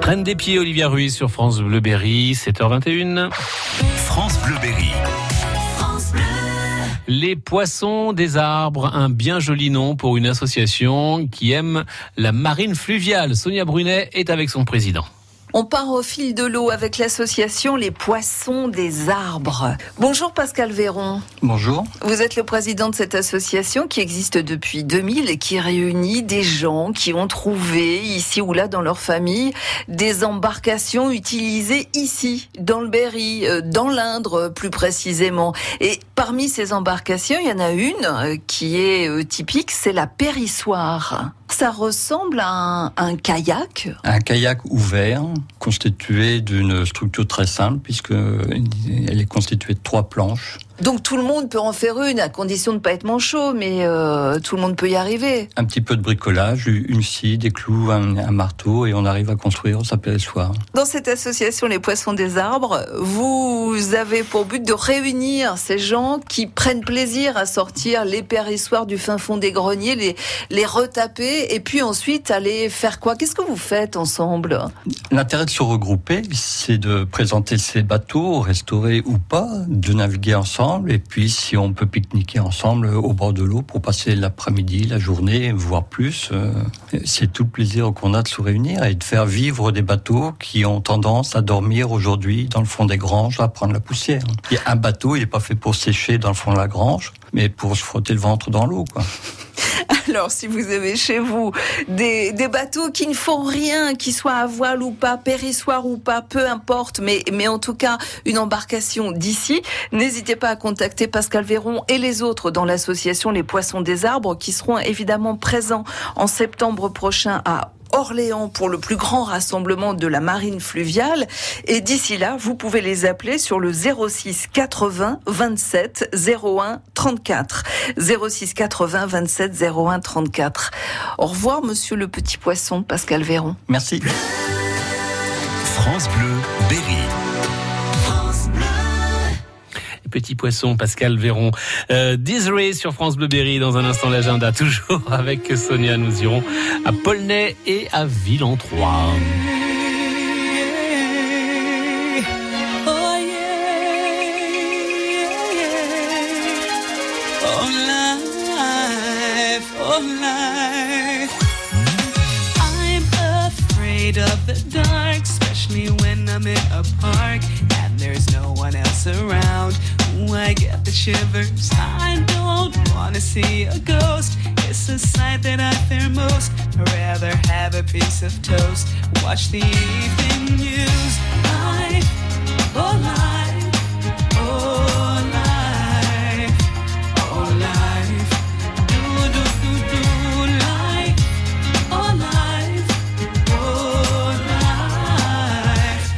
Reine des pieds, Olivia Ruiz sur France Bleu Berry, 7h21. France Bleu Berry. Les poissons des arbres, un bien joli nom pour une association qui aime la marine fluviale. Sonia Brunet est avec son président. On part au fil de l'eau avec l'association Les Poissons des Arbres. Bonjour Pascal Véron. Bonjour. Vous êtes le président de cette association qui existe depuis 2000 et qui réunit des gens qui ont trouvé ici ou là dans leur famille des embarcations utilisées ici, dans le Berry, euh, dans l'Indre plus précisément. Et parmi ces embarcations, il y en a une euh, qui est euh, typique, c'est la périssoire. Ça ressemble à un, kayak. Un kayak ouvert constitué d'une structure très simple puisque elle est constituée de trois planches donc tout le monde peut en faire une à condition de ne pas être manchot, mais euh, tout le monde peut y arriver. Un petit peu de bricolage, une scie, des clous, un, un marteau et on arrive à construire sa périssoire. Dans cette association Les Poissons des Arbres, vous avez pour but de réunir ces gens qui prennent plaisir à sortir les périssoires du fin fond des greniers, les, les retaper et puis ensuite aller faire quoi? Qu'est-ce que vous faites ensemble? L'intérêt de se regrouper, c'est de présenter ces bateaux, restaurés ou pas, de naviguer ensemble et puis si on peut pique-niquer ensemble au bord de l'eau pour passer l'après-midi, la journée, voire plus, euh, c'est tout le plaisir qu'on a de se réunir et de faire vivre des bateaux qui ont tendance à dormir aujourd'hui dans le fond des granges à prendre la poussière. Un bateau, il n'est pas fait pour sécher dans le fond de la grange, mais pour se frotter le ventre dans l'eau. Alors, si vous avez chez vous des, bateaux qui ne font rien, qui soient à voile ou pas, périssoir ou pas, peu importe, mais, mais en tout cas une embarcation d'ici, n'hésitez pas à contacter Pascal Véron et les autres dans l'association Les Poissons des Arbres qui seront évidemment présents en septembre prochain à Orléans pour le plus grand rassemblement de la marine fluviale. Et d'ici là, vous pouvez les appeler sur le 06 80 27 01 34. 06 80 27 01 34. Au revoir, monsieur le petit poisson, Pascal Véron. Merci. France Bleu, Berry. Petit Poisson, Pascal Véron. Euh, sur France Bleu Berry dans un instant l'agenda, toujours avec Sonia. Nous irons à Polnay et à Ville-en-Trois. of the dark, especially when I'm in a park and there's no one else around. I get the shivers. I don't wanna see a ghost. It's the sight that I fear most. I'd rather have a piece of toast. Watch the evening news. I.